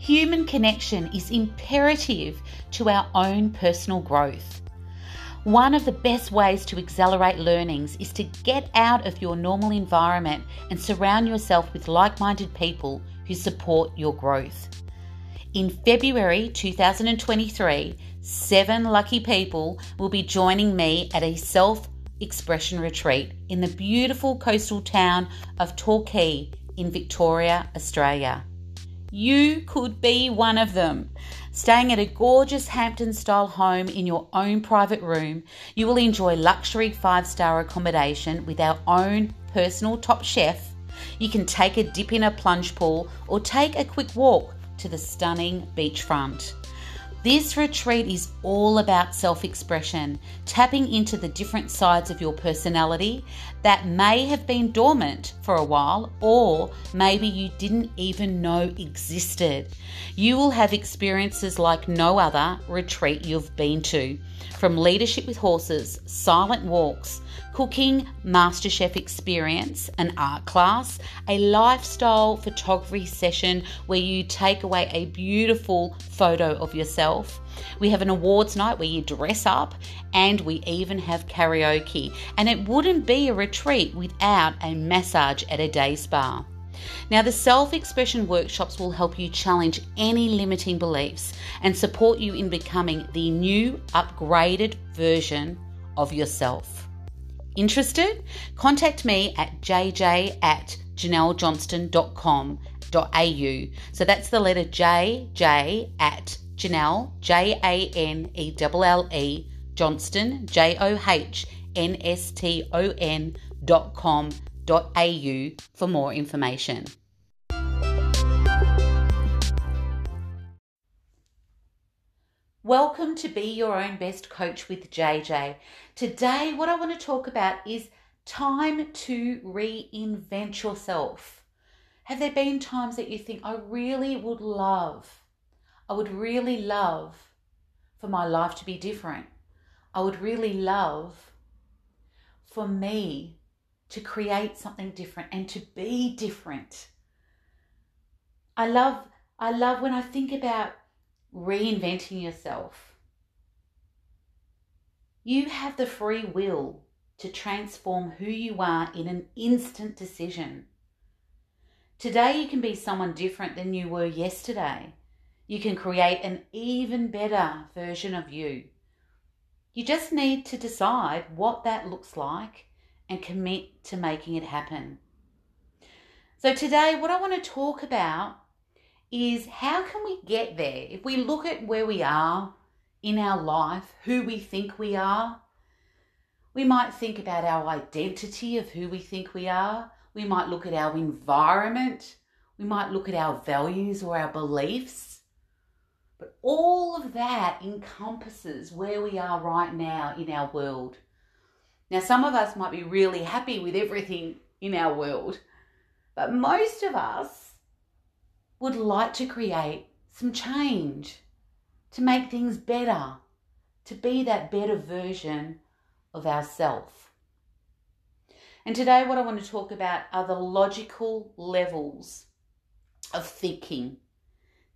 Human connection is imperative to our own personal growth. One of the best ways to accelerate learnings is to get out of your normal environment and surround yourself with like minded people who support your growth. In February 2023, seven lucky people will be joining me at a self expression retreat in the beautiful coastal town of Torquay in Victoria, Australia. You could be one of them. Staying at a gorgeous Hampton style home in your own private room, you will enjoy luxury five star accommodation with our own personal top chef. You can take a dip in a plunge pool or take a quick walk to the stunning beachfront. This retreat is all about self expression, tapping into the different sides of your personality that may have been dormant for a while, or maybe you didn't even know existed. You will have experiences like no other retreat you've been to from leadership with horses, silent walks, cooking, MasterChef experience, an art class, a lifestyle photography session where you take away a beautiful photo of yourself. We have an awards night where you dress up, and we even have karaoke. And it wouldn't be a retreat without a massage at a day spa. Now, the self expression workshops will help you challenge any limiting beliefs and support you in becoming the new, upgraded version of yourself. Interested? Contact me at jj at janellejohnston.com.au. So that's the letter J, J at Janelle, J A N E L L E, Johnston, J O H N S T O N dot com dot au for more information. Welcome to Be Your Own Best Coach with JJ. Today, what I want to talk about is time to reinvent yourself. Have there been times that you think, I really would love, I would really love for my life to be different? I would really love for me to create something different and to be different. I love I love when I think about reinventing yourself. You have the free will to transform who you are in an instant decision. Today, you can be someone different than you were yesterday. You can create an even better version of you. You just need to decide what that looks like and commit to making it happen. So, today, what I want to talk about is how can we get there? If we look at where we are in our life, who we think we are, we might think about our identity of who we think we are. We might look at our environment. We might look at our values or our beliefs. But all of that encompasses where we are right now in our world. Now, some of us might be really happy with everything in our world, but most of us would like to create some change, to make things better, to be that better version of ourself. And today, what I want to talk about are the logical levels of thinking.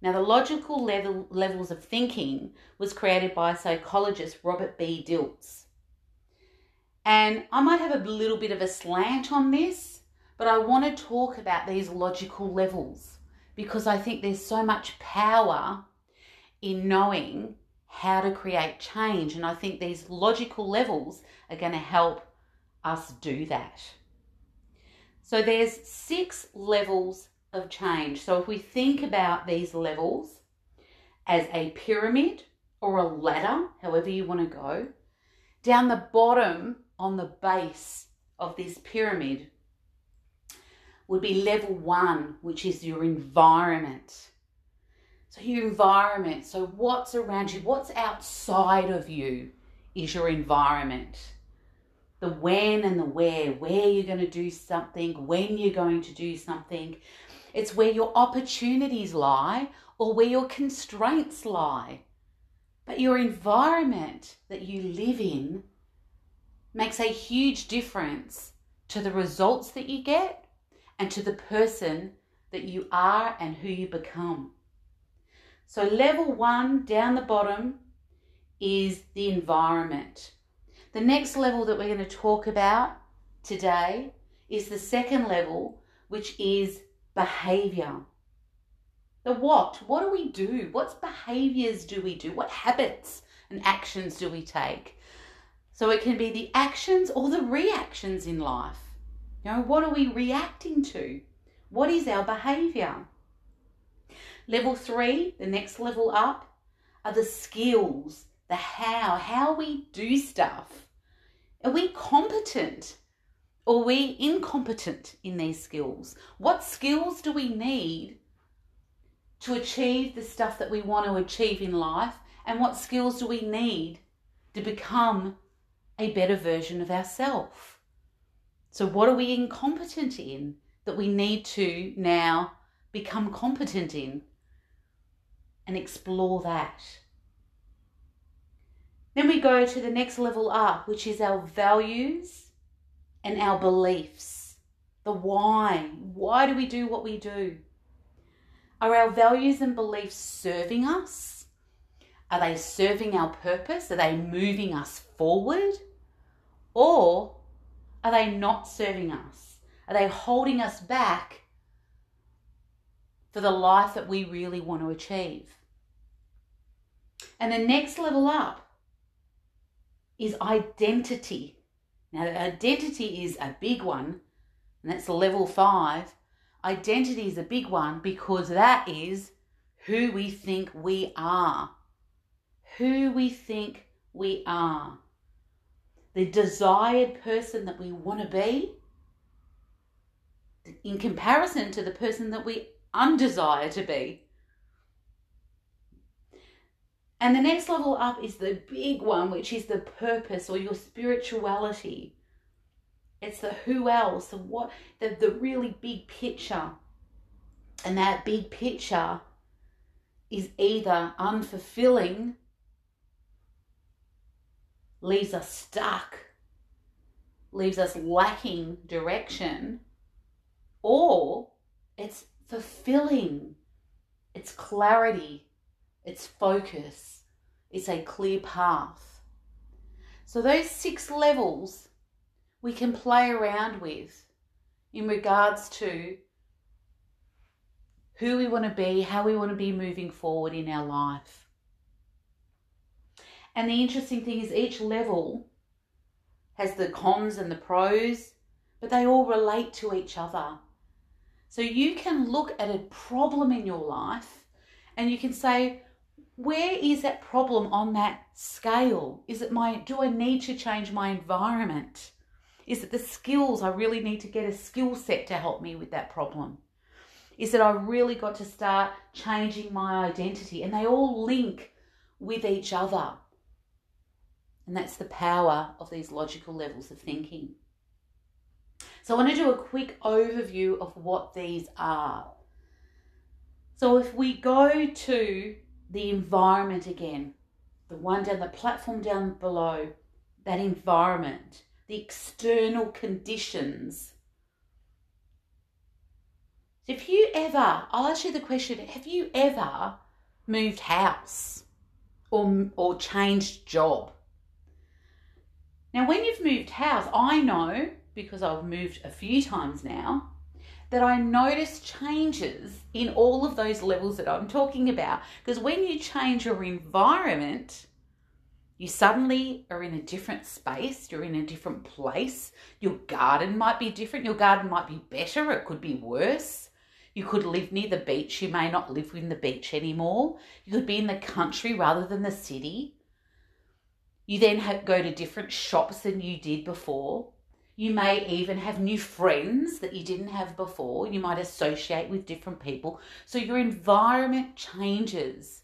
Now, the logical level, levels of thinking was created by psychologist Robert B. Dilts. And I might have a little bit of a slant on this, but I want to talk about these logical levels because I think there's so much power in knowing how to create change. And I think these logical levels are going to help us do that. So there's six levels of change. So if we think about these levels as a pyramid or a ladder, however you want to go, down the bottom on the base of this pyramid would be level one, which is your environment. So, your environment, so what's around you, what's outside of you is your environment. The when and the where, where you're going to do something, when you're going to do something. It's where your opportunities lie or where your constraints lie. But your environment that you live in makes a huge difference to the results that you get and to the person that you are and who you become. So, level one down the bottom is the environment. The next level that we're going to talk about today is the second level, which is behavior. The what? What do we do? What behaviors do we do? What habits and actions do we take? So it can be the actions or the reactions in life. You know, what are we reacting to? What is our behavior? Level three, the next level up, are the skills, the how, how we do stuff. Are we competent or are we incompetent in these skills? What skills do we need to achieve the stuff that we want to achieve in life? And what skills do we need to become a better version of ourselves? So, what are we incompetent in that we need to now become competent in? And explore that. Then we go to the next level up, which is our values and our beliefs. The why. Why do we do what we do? Are our values and beliefs serving us? Are they serving our purpose? Are they moving us forward? Or are they not serving us? Are they holding us back for the life that we really want to achieve? And the next level up is identity. Now, identity is a big one, and that's level five. Identity is a big one because that is who we think we are. Who we think we are. The desired person that we want to be in comparison to the person that we undesire to be. And the next level up is the big one, which is the purpose or your spirituality. It's the who else, the what, the, the really big picture. And that big picture is either unfulfilling, leaves us stuck, leaves us lacking direction, or it's fulfilling, it's clarity, it's focus, it's a clear path. So, those six levels we can play around with in regards to who we want to be, how we want to be moving forward in our life. And the interesting thing is, each level has the cons and the pros, but they all relate to each other. So you can look at a problem in your life and you can say, where is that problem on that scale? Is it my, do I need to change my environment? Is it the skills? I really need to get a skill set to help me with that problem. Is that I really got to start changing my identity? And they all link with each other. And that's the power of these logical levels of thinking. So I want to do a quick overview of what these are. So if we go to the environment again, the one down the platform down below, that environment, the external conditions. If you ever, I'll ask you the question have you ever moved house or, or changed job? Now, when you've moved house, I know because I've moved a few times now that I notice changes in all of those levels that I'm talking about. Because when you change your environment, you suddenly are in a different space, you're in a different place. Your garden might be different, your garden might be better, it could be worse. You could live near the beach, you may not live in the beach anymore. You could be in the country rather than the city. You then have, go to different shops than you did before. You may even have new friends that you didn't have before. You might associate with different people. So your environment changes.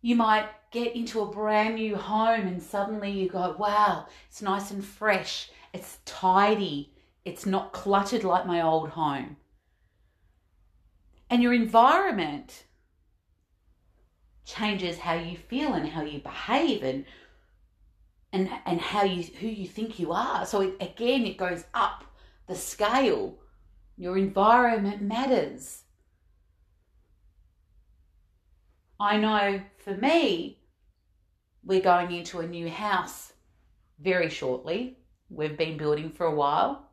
You might get into a brand new home and suddenly you go, wow, it's nice and fresh. It's tidy. It's not cluttered like my old home. And your environment changes how you feel and how you behave and and and how you who you think you are. So it, again, it goes up the scale. Your environment matters. I know for me, we're going into a new house very shortly. We've been building for a while.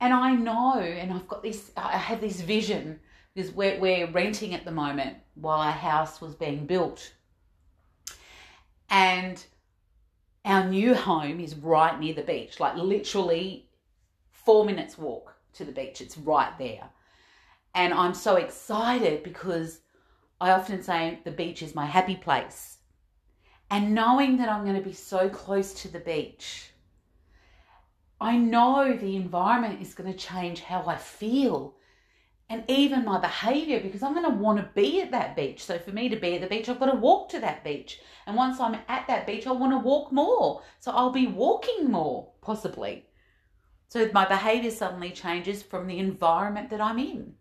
And I know, and I've got this, I have this vision because we're, we're renting at the moment while our house was being built. And our new home is right near the beach, like literally four minutes walk to the beach. It's right there. And I'm so excited because I often say the beach is my happy place. And knowing that I'm going to be so close to the beach, I know the environment is going to change how I feel and even my behavior because I'm going to want to be at that beach. So for me to be at the beach, I've got to walk to that beach. And once I'm at that beach, I want to walk more. So I'll be walking more, possibly. So my behavior suddenly changes from the environment that I'm in.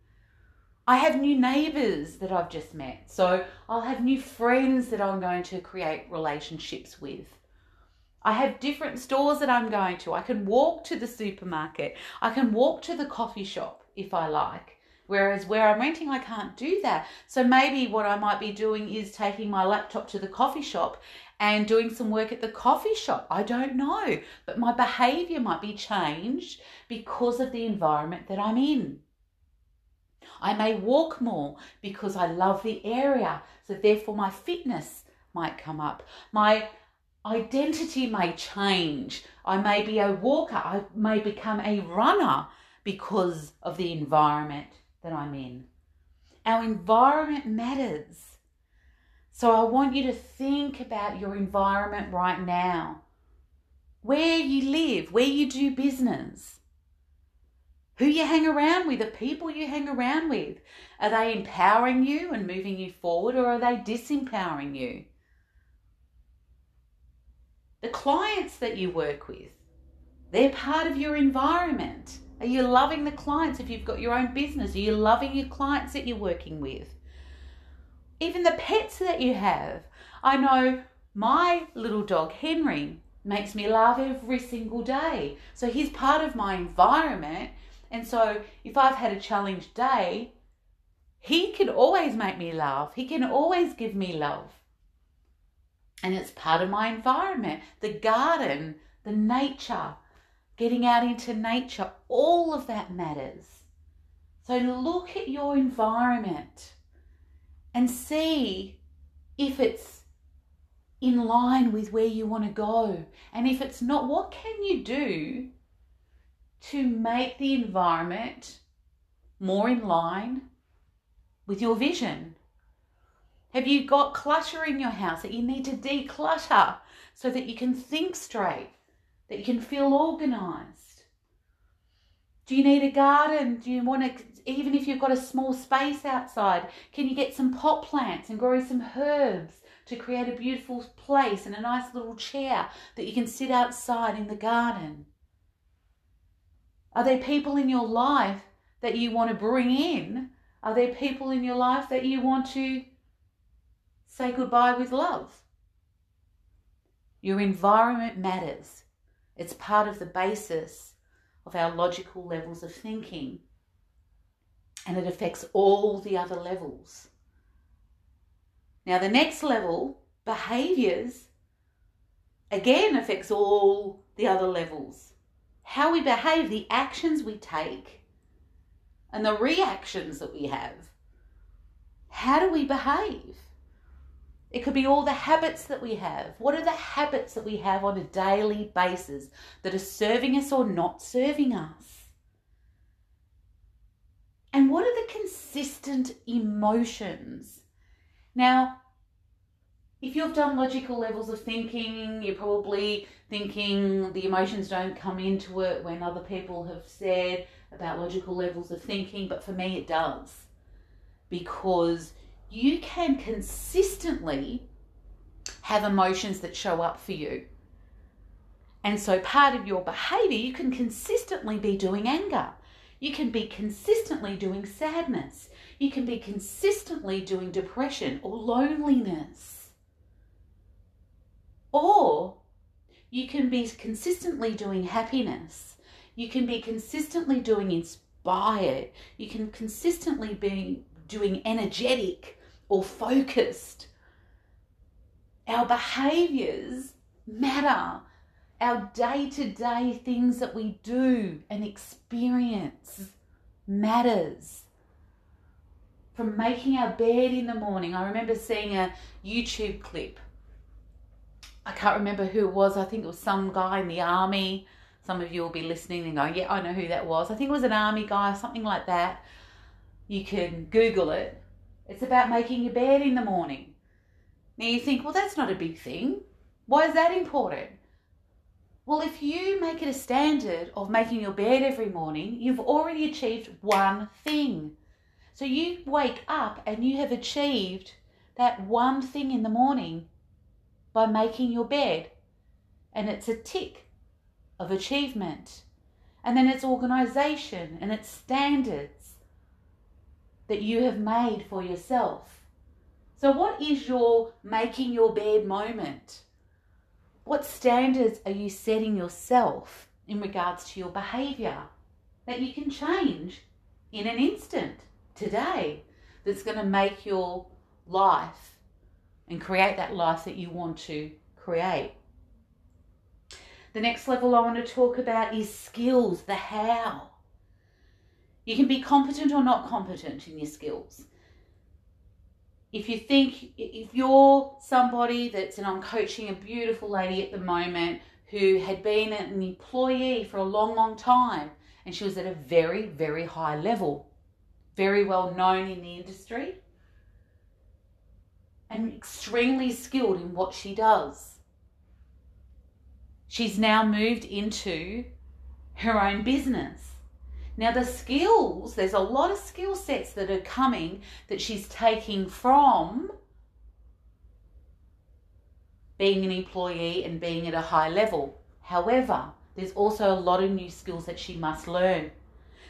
I have new neighbors that I've just met. So I'll have new friends that I'm going to create relationships with. I have different stores that I'm going to. I can walk to the supermarket. I can walk to the coffee shop if I like. Whereas where I'm renting, I can't do that. So maybe what I might be doing is taking my laptop to the coffee shop and doing some work at the coffee shop. I don't know. But my behavior might be changed because of the environment that I'm in. I may walk more because I love the area. So therefore my fitness might come up. My identity may change. I may be a walker. I may become a runner because of the environment that I'm in. Our environment matters. So I want you to think about your environment right now. Where you live, where you do business, who you hang around with, the people you hang around with. Are they empowering you and moving you forward or are they disempowering you? The clients that you work with, they're part of your environment. Are you loving the clients if you've got your own business? Are you loving your clients that you're working with? Even the pets that you have. I know my little dog, Henry, makes me laugh every single day. So he's part of my environment. And so if I've had a challenged day, he can always make me laugh. He can always give me love. And it's part of my environment. The garden, the nature, getting out into nature, all of that matters. So look at your environment and see if it's in line with where you want to go. And if it's not, what can you do to make the environment more in line with your vision? Have you got clutter in your house that you need to declutter so that you can think straight? That you can feel organized? Do you need a garden? Do you want to, even if you've got a small space outside, can you get some pot plants and grow some herbs to create a beautiful place and a nice little chair that you can sit outside in the garden? Are there people in your life that you want to bring in? Are there people in your life that you want to say goodbye with love? Your environment matters. It's part of the basis of our logical levels of thinking. And it affects all the other levels. Now, the next level, behaviors, again affects all the other levels. How we behave, the actions we take, and the reactions that we have. How do we behave? It could be all the habits that we have. What are the habits that we have on a daily basis that are serving us or not serving us? And what are the consistent emotions? Now, if you've done logical levels of thinking, you're probably thinking the emotions don't come into it when other people have said about logical levels of thinking, but for me it does. Because you can consistently have emotions that show up for you. And so, part of your behavior, you can consistently be doing anger. You can be consistently doing sadness. You can be consistently doing depression or loneliness. Or you can be consistently doing happiness. You can be consistently doing inspired. You can consistently be doing energetic or focused. Our behaviors matter. Our day to day things that we do and experience matters. From making our bed in the morning, I remember seeing a YouTube clip. I can't remember who it was. I think it was some guy in the army. Some of you will be listening and going, Yeah, I know who that was. I think it was an army guy, or something like that. You can Google it. It's about making your bed in the morning. Now you think, Well, that's not a big thing. Why is that important? Well, if you make it a standard of making your bed every morning, you've already achieved one thing. So you wake up and you have achieved that one thing in the morning by making your bed. And it's a tick of achievement. And then it's organization and it's standards that you have made for yourself. So, what is your making your bed moment? What standards are you setting yourself in regards to your behavior that you can change in an instant today that's going to make your life and create that life that you want to create? The next level I want to talk about is skills, the how. You can be competent or not competent in your skills. If you think if you're somebody that's and I'm coaching a beautiful lady at the moment who had been an employee for a long long time and she was at a very very high level very well known in the industry and extremely skilled in what she does. She's now moved into her own business now, the skills, there's a lot of skill sets that are coming that she's taking from being an employee and being at a high level. However, there's also a lot of new skills that she must learn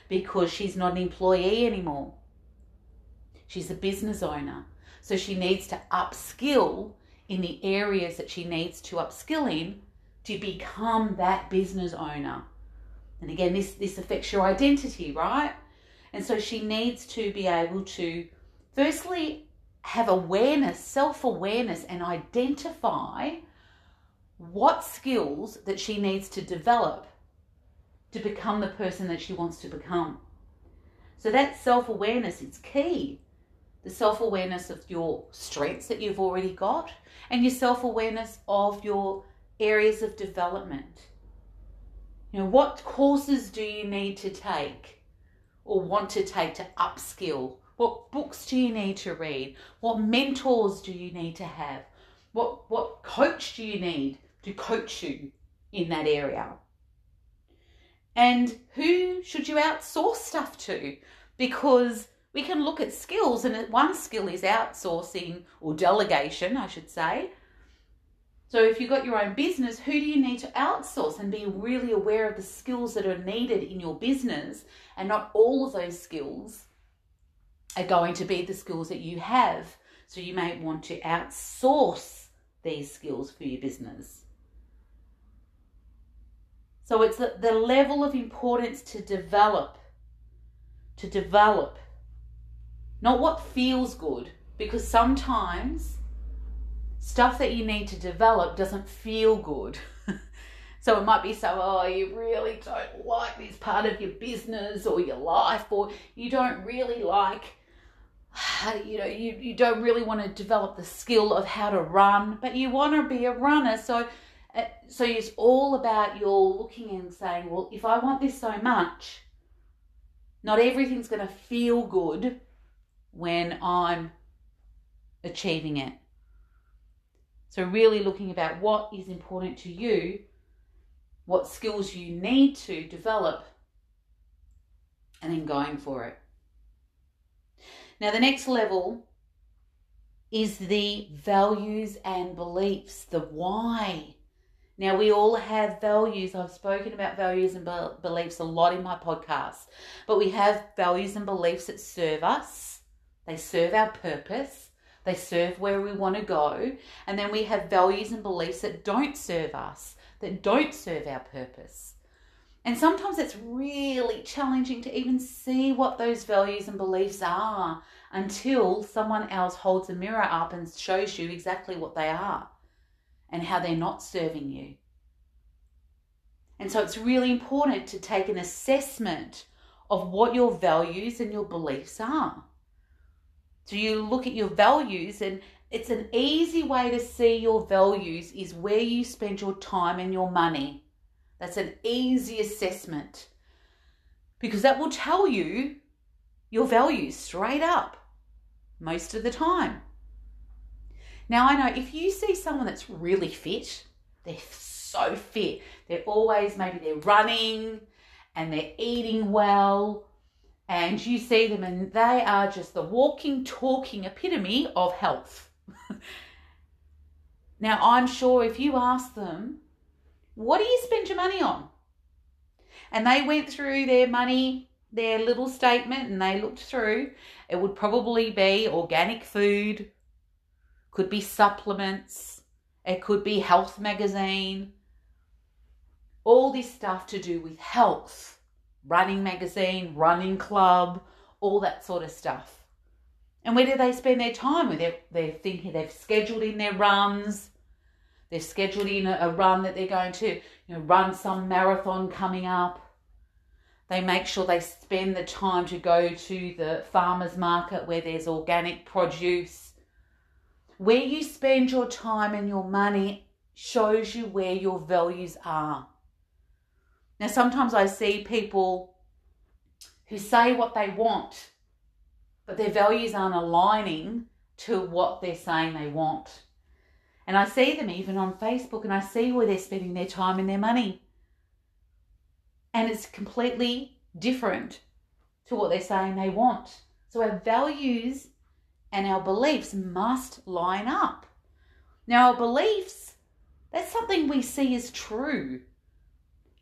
because she's not an employee anymore. She's a business owner. So she needs to upskill in the areas that she needs to upskill in to become that business owner. And again, this, this affects your identity, right? And so she needs to be able to, firstly, have awareness, self awareness, and identify what skills that she needs to develop to become the person that she wants to become. So that self awareness is key. The self awareness of your strengths that you've already got and your self awareness of your areas of development. You know, what courses do you need to take or want to take to upskill? What books do you need to read? What mentors do you need to have? What what coach do you need to coach you in that area? And who should you outsource stuff to? Because we can look at skills, and one skill is outsourcing or delegation, I should say. So if you've got your own business, who do you need to outsource and be really aware of the skills that are needed in your business and not all of those skills are going to be the skills that you have. So you may want to outsource these skills for your business. So it's the, the level of importance to develop, to develop, not what feels good, because sometimes stuff that you need to develop doesn't feel good. so it might be so, oh, you really don't like this part of your business or your life, or you don't really like, you know, you, you don't really want to develop the skill of how to run, but you want to be a runner. So, uh, so it's all about your looking and saying, well, if I want this so much, not everything's going to feel good when I'm achieving it. So, really looking about what is important to you, what skills you need to develop, and then going for it. Now, the next level is the values and beliefs, the why. Now, we all have values. I've spoken about values and be- beliefs a lot in my podcast, but we have values and beliefs that serve us, they serve our purpose, they serve where we want to go. And then we have values and beliefs that don't serve us, that don't serve our purpose. And sometimes it's really challenging to even see what those values and beliefs are until someone else holds a mirror up and shows you exactly what they are and how they're not serving you. And so it's really important to take an assessment of what your values and your beliefs are. So you look at your values, and it's an easy way to see your values is where you spend your time and your money. That's an easy assessment because that will tell you your values straight up most of the time. Now, I know if you see someone that's really fit, they're so fit, they're always maybe they're running and they're eating well, and you see them and they are just the walking, talking epitome of health. now, I'm sure if you ask them, what do you spend your money on? And they went through their money, their little statement, and they looked through. It would probably be organic food, could be supplements, it could be health magazine, all this stuff to do with health, running magazine, running club, all that sort of stuff. And where do they spend their time? They're, they're thinking they've scheduled in their runs, they've scheduled in a, a run that they're going to, you know, run some marathon coming up. They make sure they spend the time to go to the farmer's market where there's organic produce. Where you spend your time and your money shows you where your values are. Now, sometimes I see people who say what they want, but their values aren't aligning to what they're saying they want. And I see them even on Facebook and I see where they're spending their time and their money. And it's completely different to what they're saying they want. So our values and our beliefs must line up. Now, our beliefs, that's something we see as true.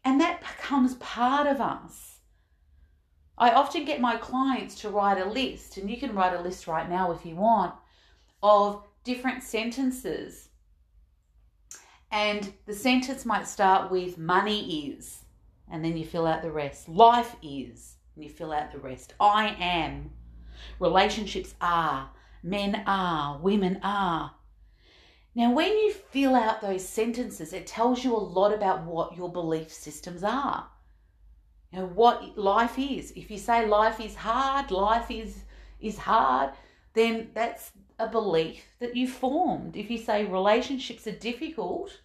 And that becomes part of us. I often get my clients to write a list, and you can write a list right now if you want, of different sentences. And the sentence might start with money is, and then you fill out the rest. Life is, and you fill out the rest. I am. Relationships are. Men are. Women are. Now, when you fill out those sentences, it tells you a lot about what your belief systems are. You know, what life is. If you say life is hard, life is is hard, then that's a belief that you formed. If you say relationships are difficult,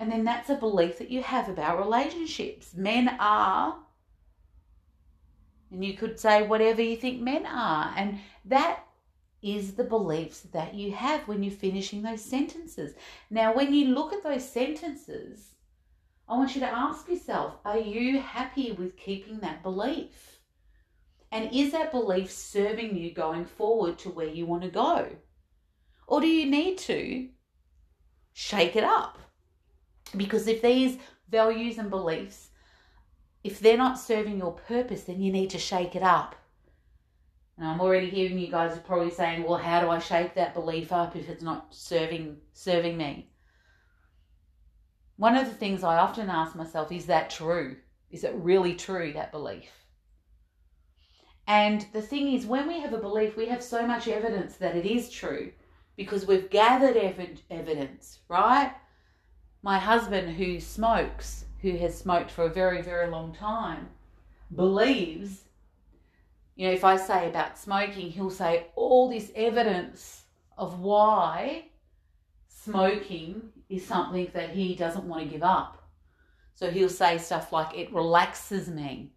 and then that's a belief that you have about relationships. Men are, and you could say whatever you think men are. And that is the beliefs that you have when you're finishing those sentences. Now, when you look at those sentences, I want you to ask yourself are you happy with keeping that belief? And is that belief serving you going forward to where you want to go? Or do you need to shake it up? Because if these values and beliefs, if they're not serving your purpose, then you need to shake it up and I'm already hearing you guys are probably saying, well, how do I shake that belief up if it's not serving serving me? One of the things I often ask myself, is that true? Is it really true, that belief? And the thing is, when we have a belief, we have so much evidence that it is true because we've gathered ev- evidence, right? My husband, who smokes, who has smoked for a very, very long time, believes you know, if I say about smoking, he'll say all this evidence of why smoking is something that he doesn't want to give up. So he'll say stuff like, it relaxes me,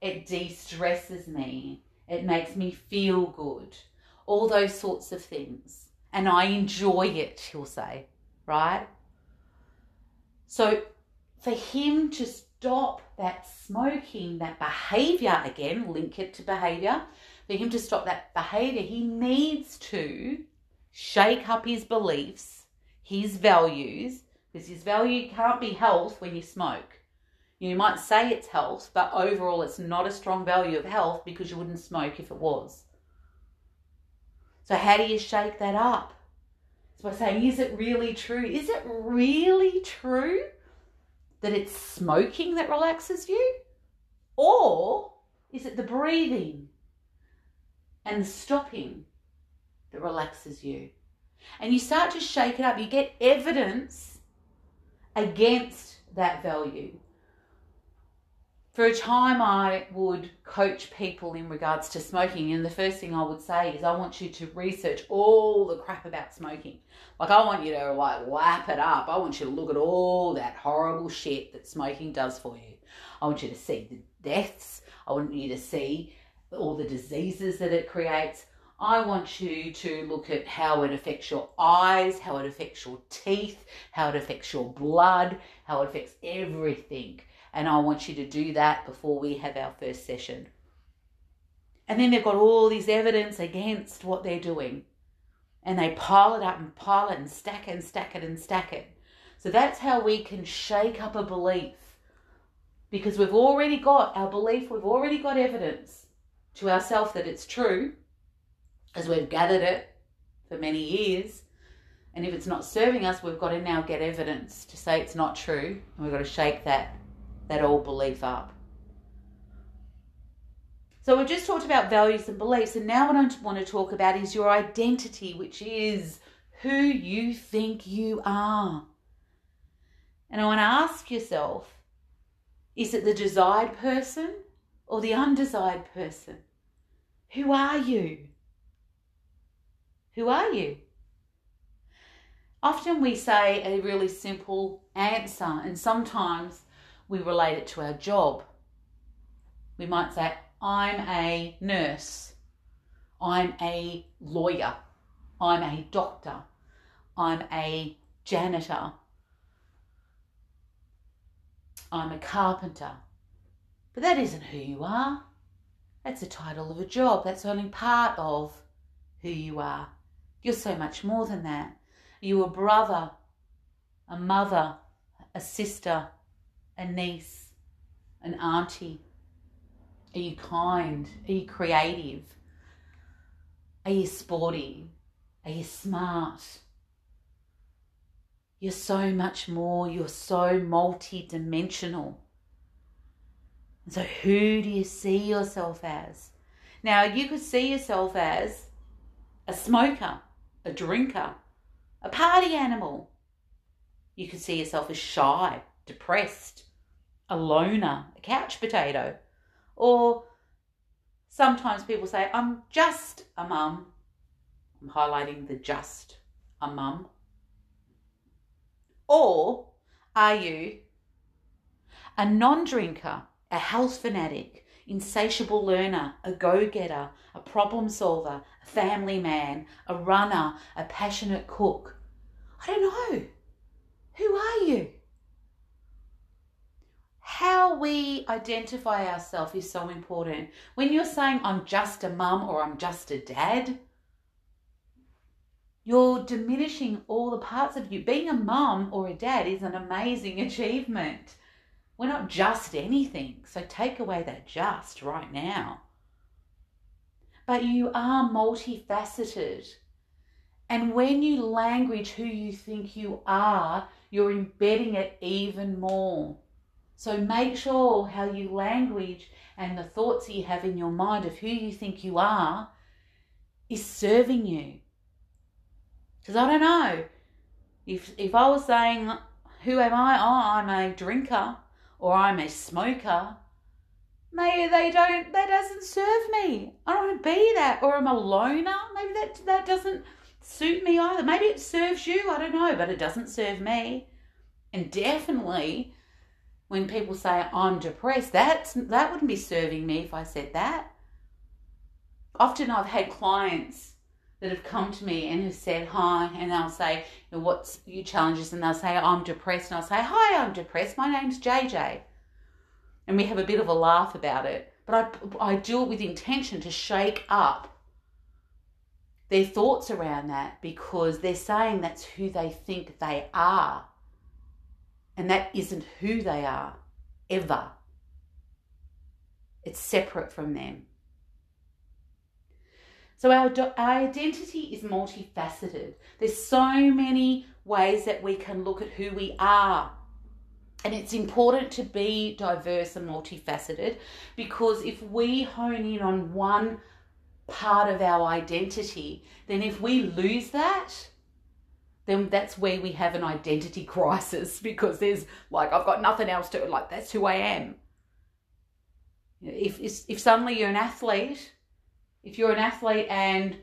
it de stresses me, it makes me feel good, all those sorts of things. And I enjoy it, he'll say, right? So for him to stop that smoking, that behavior again, link it to behavior. For him to stop that behavior, he needs to shake up his beliefs, his values, because his value can't be health when you smoke. You might say it's health, but overall it's not a strong value of health because you wouldn't smoke if it was. So, how do you shake that up? It's by saying, is it really true? Is it really true that it's smoking that relaxes you? Or Is it the breathing and the stopping that relaxes you? And you start to shake it up. You get evidence against that value. For a time, I would coach people in regards to smoking, and the first thing I would say is, I want you to research all the crap about smoking. Like, I want you to like lap it up. I want you to look at all that horrible shit that smoking does for you. I want you to see the deaths. I want you to see all the diseases that it creates. I want you to look at how it affects your eyes, how it affects your teeth, how it affects your blood, how it affects everything. And I want you to do that before we have our first session. And then they've got all this evidence against what they're doing. And they pile it up and pile it and stack it and stack it and stack it. So that's how we can shake up a belief. Because we've already got our belief, we've already got evidence to ourselves that it's true as we've gathered it for many years. And if it's not serving us, we've got to now get evidence to say it's not true. And we've got to shake that, that old belief up. So we've just talked about values and beliefs, and now what I want to talk about is your identity, which is who you think you are. And I want to ask yourself is it the desired person or the undesired person? Who are you? Who are you? Often we say a really simple answer, and sometimes we relate it to our job. We might say, I'm a nurse, I'm a lawyer, I'm a doctor, I'm a janitor, I'm a carpenter. But that isn't who you are. That's the title of a job. That's only part of who you are. You're so much more than that. You're a brother, a mother, a sister, a niece, an auntie. Are you kind? Are you creative? Are you sporty? Are you smart? You're so much more. You're so multi-dimensional. So who do you see yourself as? Now you could see yourself as a smoker a drinker, a party animal. You could see yourself as shy, depressed, a loner, a couch potato. Or sometimes people say, I'm just a mum. I'm highlighting the just a mum. Or are you a non drinker, a health fanatic, insatiable learner, a go getter, a problem solver, a family man, a runner, a passionate cook. I don't know. Who are you? How we identify ourselves is so important. When you're saying, I'm just a mum or I'm just a dad, you're diminishing all the parts of you. Being a mum or a dad is an amazing achievement. We're not just anything. So take away that just right now. But you are multifaceted. And when you language who you think you are, you're embedding it even more. So make sure how you language and the thoughts that you have in your mind of who you think you are is serving you. Because I don't know. If if I was saying, who am I? Oh, I'm a drinker or I'm a smoker, maybe they don't that doesn't serve me. I don't want to be that. Or I'm a loner. Maybe that that doesn't suit me either. Maybe it serves you, I don't know, but it doesn't serve me. And definitely when people say I'm depressed, that's that wouldn't be serving me if I said that. Often I've had clients that have come to me and have said hi, and they'll say, "What's your challenges?" And they'll say, "I'm depressed," and I'll say, "Hi, I'm depressed. My name's JJ," and we have a bit of a laugh about it. But I, I do it with intention to shake up their thoughts around that because they're saying that's who they think they are, and that isn't who they are ever. It's separate from them. So our, our identity is multifaceted. There's so many ways that we can look at who we are. And it's important to be diverse and multifaceted because if we hone in on one part of our identity, then if we lose that, then that's where we have an identity crisis because there's like, I've got nothing else to, like, that's who I am. If, if, suddenly you're an athlete, if you're an athlete and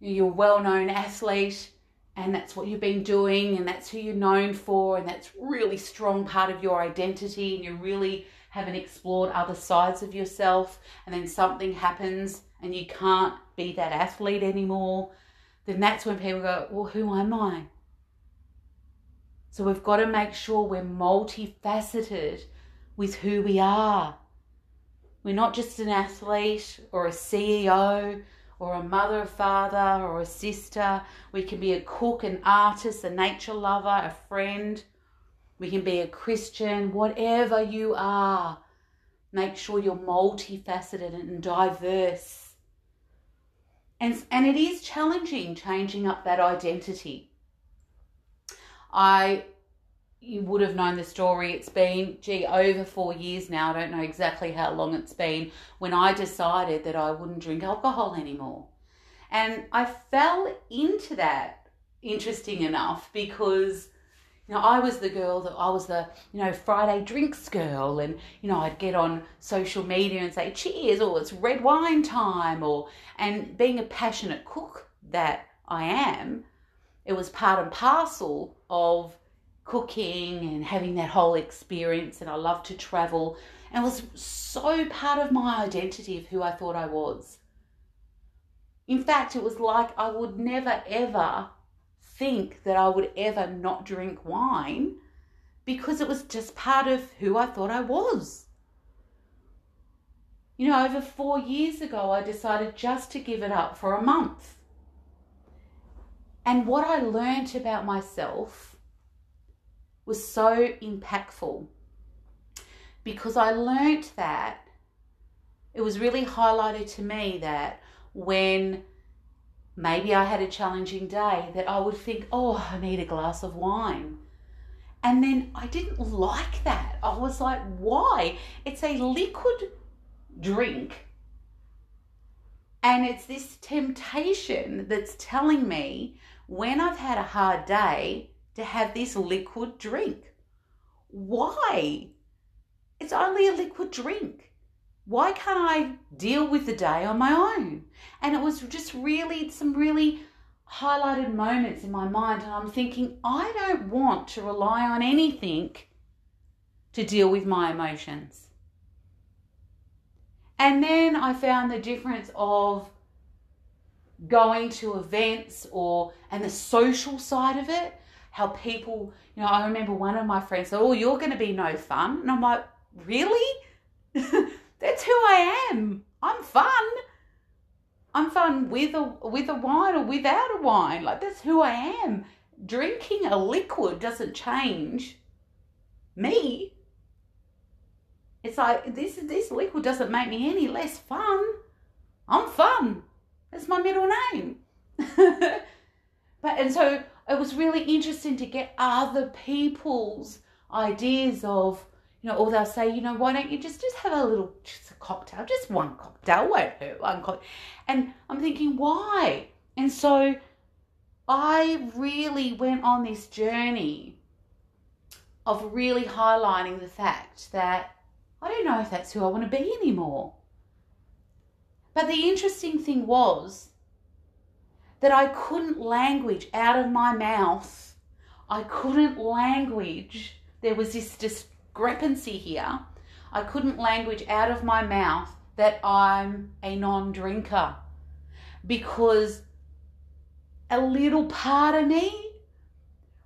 you're a well known athlete and that's what you've been doing and that's who you're known for and that's really strong part of your identity and you really haven't explored other sides of yourself and then something happens and you can't be that athlete anymore then that's when people go well who am i so we've got to make sure we're multifaceted with who we are we're not just an athlete or a ceo or a mother, a father, or a sister. We can be a cook, an artist, a nature lover, a friend. We can be a Christian, whatever you are. Make sure you're multifaceted and diverse. And, and it is challenging changing up that identity. I you would have known the story. It's been, gee, over four years now. I don't know exactly how long it's been when I decided that I wouldn't drink alcohol anymore. And I fell into that, interesting enough, because you know, I was the girl that I was the, you know, Friday drinks girl, and you know, I'd get on social media and say, cheers, or it's red wine time, or and being a passionate cook that I am, it was part and parcel of cooking and having that whole experience and I love to travel and was so part of my identity of who I thought I was. In fact, it was like I would never ever think that I would ever not drink wine because it was just part of who I thought I was. You know, over four years ago, I decided just to give it up for a month. And what I learned about myself was so impactful because I learnt that it was really highlighted to me that when maybe I had a challenging day that I would think, oh, I need a glass of wine. And then I didn't like that. I was like, why? It's a liquid drink. And it's this temptation that's telling me when I've had a hard day, to have this liquid drink. Why? It's only a liquid drink. Why can't I deal with the day on my own? And it was just really some really highlighted moments in my mind. And I'm thinking, I don't want to rely on anything to deal with my emotions. And then I found the difference of going to events or and the social side of it how people, you know, I remember one of my friends said, Oh, you're going to be no fun. And I'm like, Really? That's who I am. I'm fun. I'm fun with a with a wine or without a wine. Like that's who I am. Drinking a liquid doesn't change me. It's like this this liquid doesn't make me any less fun. I'm fun. That's my middle name. but and so it was really interesting to get other people's ideas of, you know, or they'll say, you know, why don't you just just have a little just a cocktail, just one cocktail won't hurt, one cocktail. And I'm thinking, why? And so I really went on this journey of really highlighting the fact that I don't know if that's who I want to be anymore. But the interesting thing was that I couldn't language out of my mouth. I couldn't language. There was this discrepancy here. I couldn't language out of my mouth that I'm a non drinker because a little part of me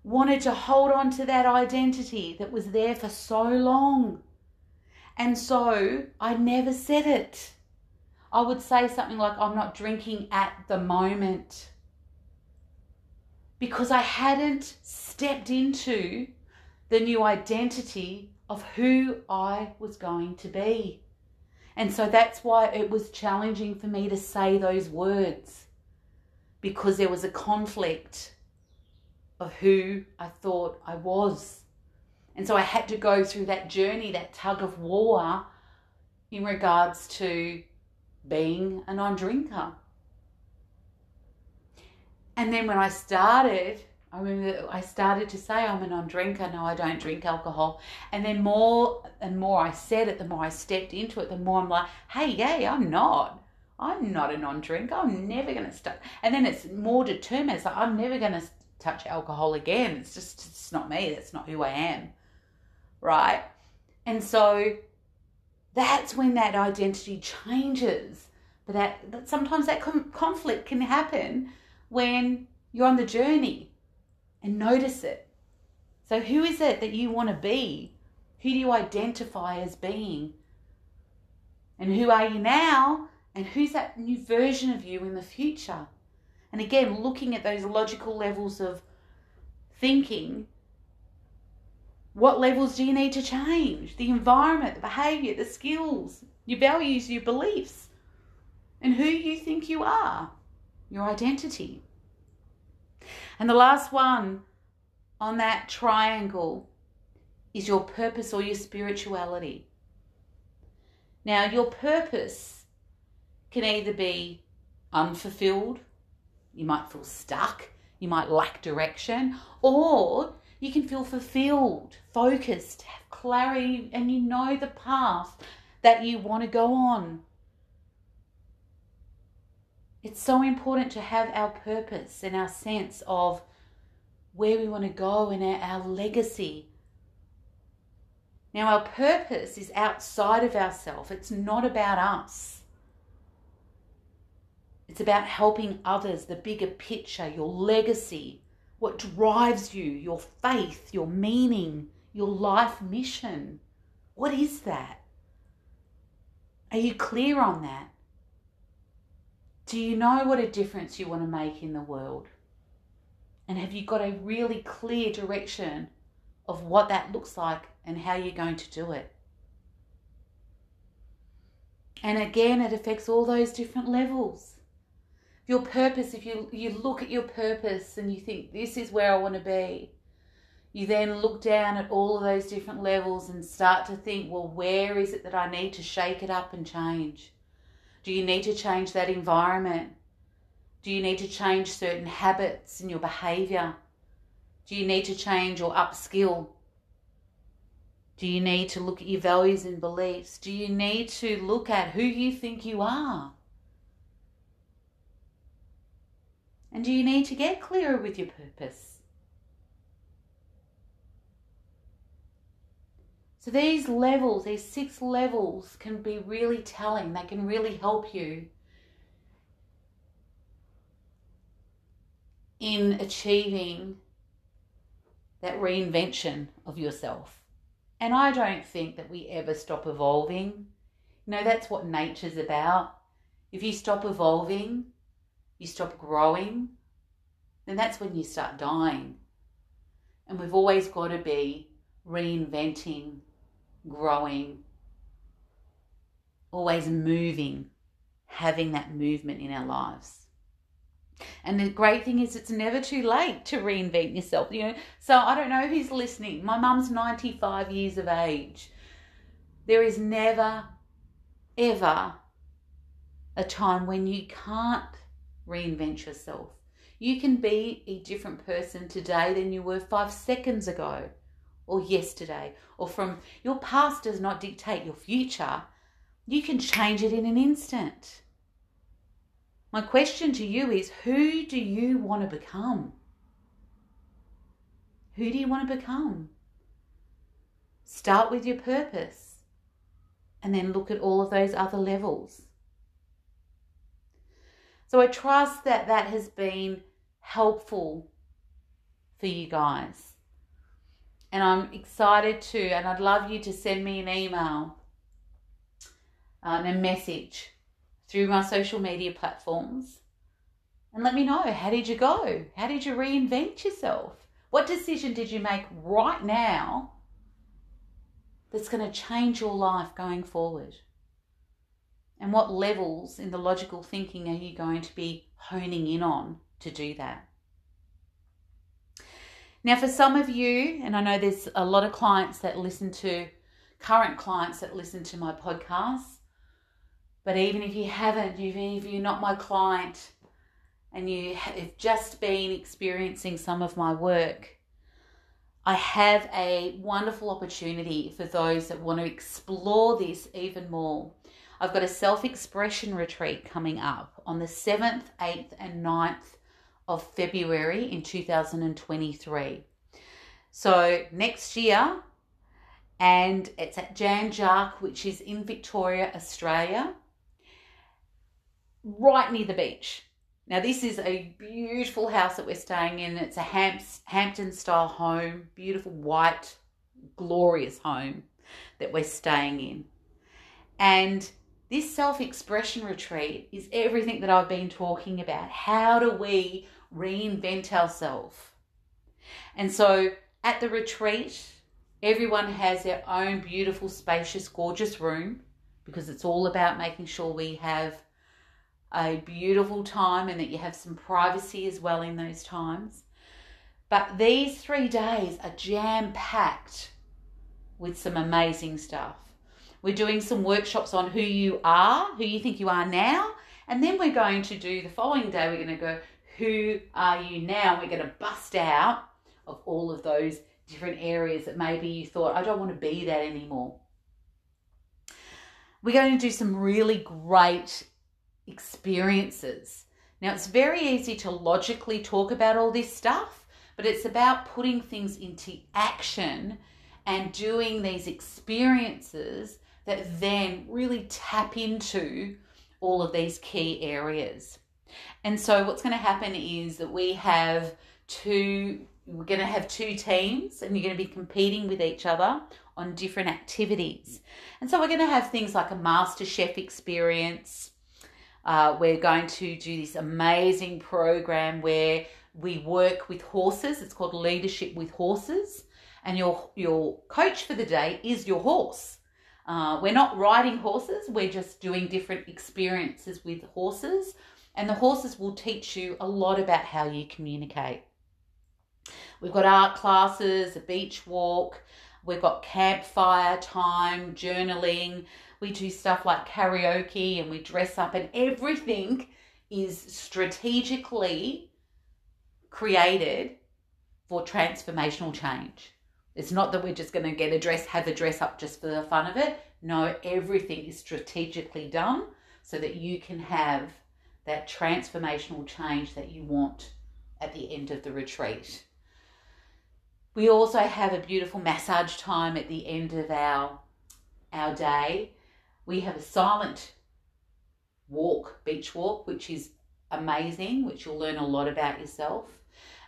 wanted to hold on to that identity that was there for so long. And so I never said it. I would say something like, I'm not drinking at the moment. Because I hadn't stepped into the new identity of who I was going to be. And so that's why it was challenging for me to say those words because there was a conflict of who I thought I was. And so I had to go through that journey, that tug of war in regards to being a non drinker. And then when I started, I remember I started to say I'm a non drinker. No, I don't drink alcohol. And then more and more I said it, the more I stepped into it, the more I'm like, hey, yay, I'm not. I'm not a non drinker. I'm never going to start. And then it's more determined. It's like, I'm never going to touch alcohol again. It's just, it's not me. That's not who I am. Right? And so that's when that identity changes. But that, that sometimes that com- conflict can happen when you're on the journey and notice it. So, who is it that you want to be? Who do you identify as being? And who are you now? And who's that new version of you in the future? And again, looking at those logical levels of thinking, what levels do you need to change? The environment, the behavior, the skills, your values, your beliefs, and who you think you are your identity. And the last one on that triangle is your purpose or your spirituality. Now, your purpose can either be unfulfilled, you might feel stuck, you might lack direction, or you can feel fulfilled, focused, have clarity, and you know the path that you want to go on. It's so important to have our purpose and our sense of where we want to go and our, legacy. Now, our purpose is outside of ourselves, it's not about us. It's about helping others, the bigger picture, your legacy, what drives you, your faith, your meaning, your life mission. What is that? Are you clear on that? Do you know what a difference you want to make in the world? And have you got a really clear direction of what that looks like and how you're going to do it? And again, it affects all those different levels. Your purpose, if you, you look at your purpose and you think, this is where I want to be, you then look down at all of those different levels and start to think, well, where is it that I need to shake it up and change? Do you need to change that environment? Do you need to change certain habits in your behavior? Do you need to change or upskill? Do you need to look at your values and beliefs? Do you need to look at who you think you are? And do you need to get clearer with your purpose? So these levels, these six levels, can be really telling. They can really help you in achieving that reinvention of yourself. And I don't think that we ever stop evolving. You know, that's what nature's about. If you stop evolving, you stop growing, then that's when you start dying. And we've always got to be reinventing growing, always moving, having that movement in our lives. And the great thing is, it's never too late to reinvent yourself. You know, so I don't know who's listening. My mum's 95 years of age. There is never, ever a time when you can't reinvent yourself. You can be a different person today than you were five seconds ago or yesterday or from your past does not dictate your future. You can change it in an instant. My question to you is who do you want to become? Who do you want to become? Start with your purpose and then look at all of those other levels. So I trust that that has been helpful for you guys and I'm excited to, and I'd love you to send me an email um, and a message through my social media platforms and let me know how did you go? How did you reinvent yourself? What decision did you make right now that's going to change your life going forward? And what levels in the logical thinking are you going to be honing in on to do that? Now, for some of you, and I know there's a lot of clients that listen to, current clients that listen to my podcast, but even if you haven't, even if you're not my client and you have just been experiencing some of my work, I have a wonderful opportunity for those that want to explore this even more. I've got a self expression retreat coming up on the 7th, 8th, and 9th of February in 2023. So next year, and it's at Jan Juc, which is in Victoria, Australia, right near the beach. Now, this is a beautiful house that we're staying in. It's a Hampton style home, beautiful white, glorious home that we're staying in. And this self expression retreat is everything that I've been talking about. How do we reinvent ourselves? And so at the retreat, everyone has their own beautiful, spacious, gorgeous room because it's all about making sure we have a beautiful time and that you have some privacy as well in those times. But these three days are jam packed with some amazing stuff. We're doing some workshops on who you are, who you think you are now, and then we're going to do the following day, we're going to go, Who are you now? We're going to bust out of all of those different areas that maybe you thought, I don't want to be that anymore. We're going to do some really great experiences. Now, it's very easy to logically talk about all this stuff, but it's about putting things into action and doing these experiences that then really tap into all of these key areas. And so, what's going to happen is that we have two, we're going to have two teams, and you're going to be competing with each other on different activities. And so, we're going to have things like a Master Chef experience uh, we're going to do this amazing program where we work with horses. It's called Leadership with Horses. And your, your coach for the day is your horse. Uh, we're not riding horses, we're just doing different experiences with horses. And the horses will teach you a lot about how you communicate. We've got art classes, a beach walk, we've got campfire time, journaling, we do stuff like karaoke and we dress up, and everything is strategically created for transformational change. It's not that we're just going to get a dress, have a dress up just for the fun of it. No, everything is strategically done so that you can have that transformational change that you want at the end of the retreat. We also have a beautiful massage time at the end of our our day we have a silent walk, beach walk, which is amazing, which you'll learn a lot about yourself.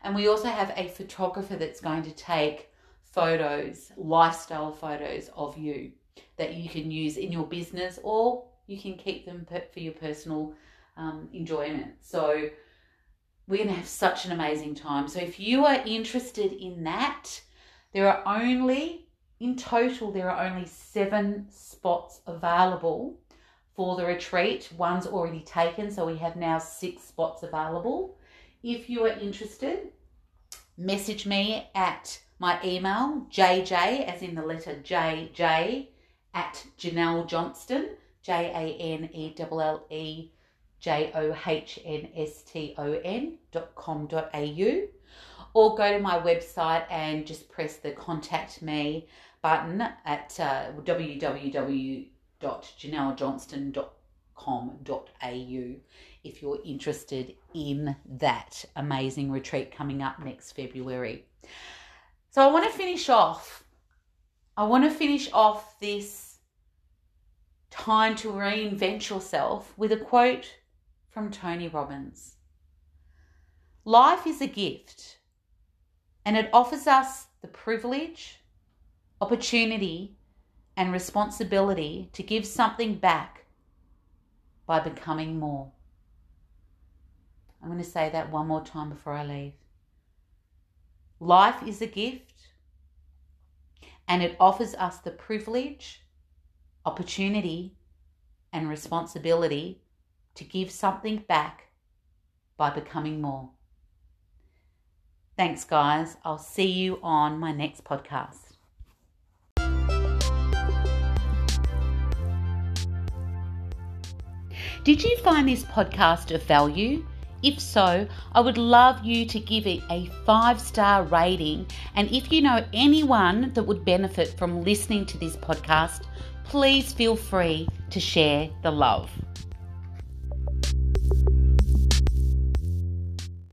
And we also have a photographer that's going to take photos, lifestyle photos of you that you can use in your business or you can keep them for your personal um, enjoyment. So we're going to have such an amazing time. So if you are interested in that, there are only in total, there are only seven spots available for the retreat. One's already taken, so we have now six spots available. If you are interested, message me at my email, jj, as in the letter jj, at Janelle Johnston, J A N E L L E J O H N S T O N dot com dot au, or go to my website and just press the contact me button at uh, www.janellejohnston.com.au if you're interested in that amazing retreat coming up next February. So I want to finish off. I want to finish off this time to reinvent yourself with a quote from Tony Robbins. Life is a gift, and it offers us the privilege opportunity, and responsibility to give something back by becoming more. I'm going to say that one more time before I leave. Life is a gift, and it offers us the privilege, opportunity, and responsibility to give something back by becoming more. Thanks, guys. I'll see you on my next podcast. Did you find this podcast of value? If so, I would love you to give it a five star rating. And if you know anyone that would benefit from listening to this podcast, please feel free to share the love.